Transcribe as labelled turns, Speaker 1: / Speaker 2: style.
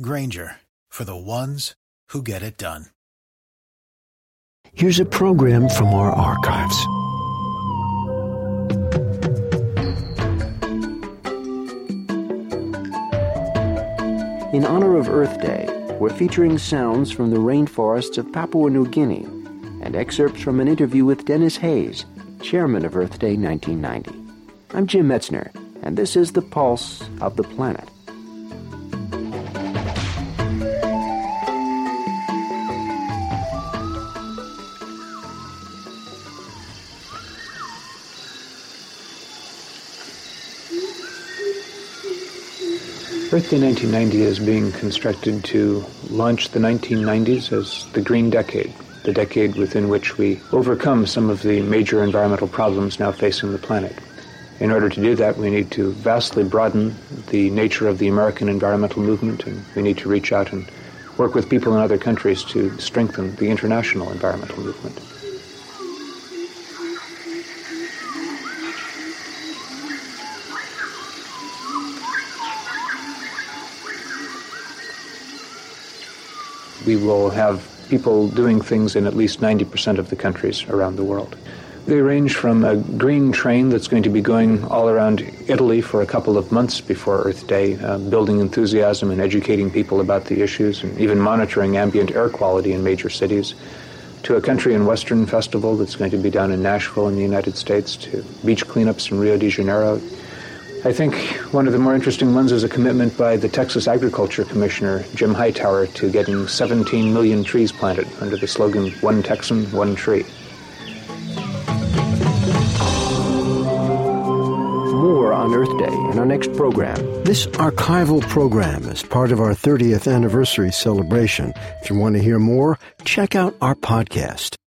Speaker 1: Grainger for the ones who get it done.
Speaker 2: Here's a program from our archives.
Speaker 3: In honor of Earth Day, we're featuring sounds from the rainforests of Papua New Guinea and excerpts from an interview with Denis Hayes, chairman of Earth Day 1990. I'm Jim Metzner, and this is the pulse of the planet.
Speaker 4: Earth Day 1990 is being constructed to launch the 1990s as the green decade, the decade within which we overcome some of the major environmental problems now facing the planet. In order to do that, we need to vastly broaden the nature of the American environmental movement, and we need to reach out and work with people in other countries to strengthen the international environmental movement. We will have people doing things in at least 90% of the countries around the world. They range from a green train that's going to be going all around Italy for a couple of months before Earth Day, uh, building enthusiasm and educating people about the issues and even monitoring ambient air quality in major cities, to a country and western festival that's going to be down in Nashville in the United States, to beach cleanups in Rio de Janeiro, I think one of the more interesting ones is a commitment by the Texas Agriculture Commissioner, Jim Hightower, to getting 17 million trees planted under the slogan, One Texan, One Tree.
Speaker 3: More on Earth Day in our next program.
Speaker 2: This archival program is part of our 30th anniversary celebration. If you want to hear more, check out our podcast.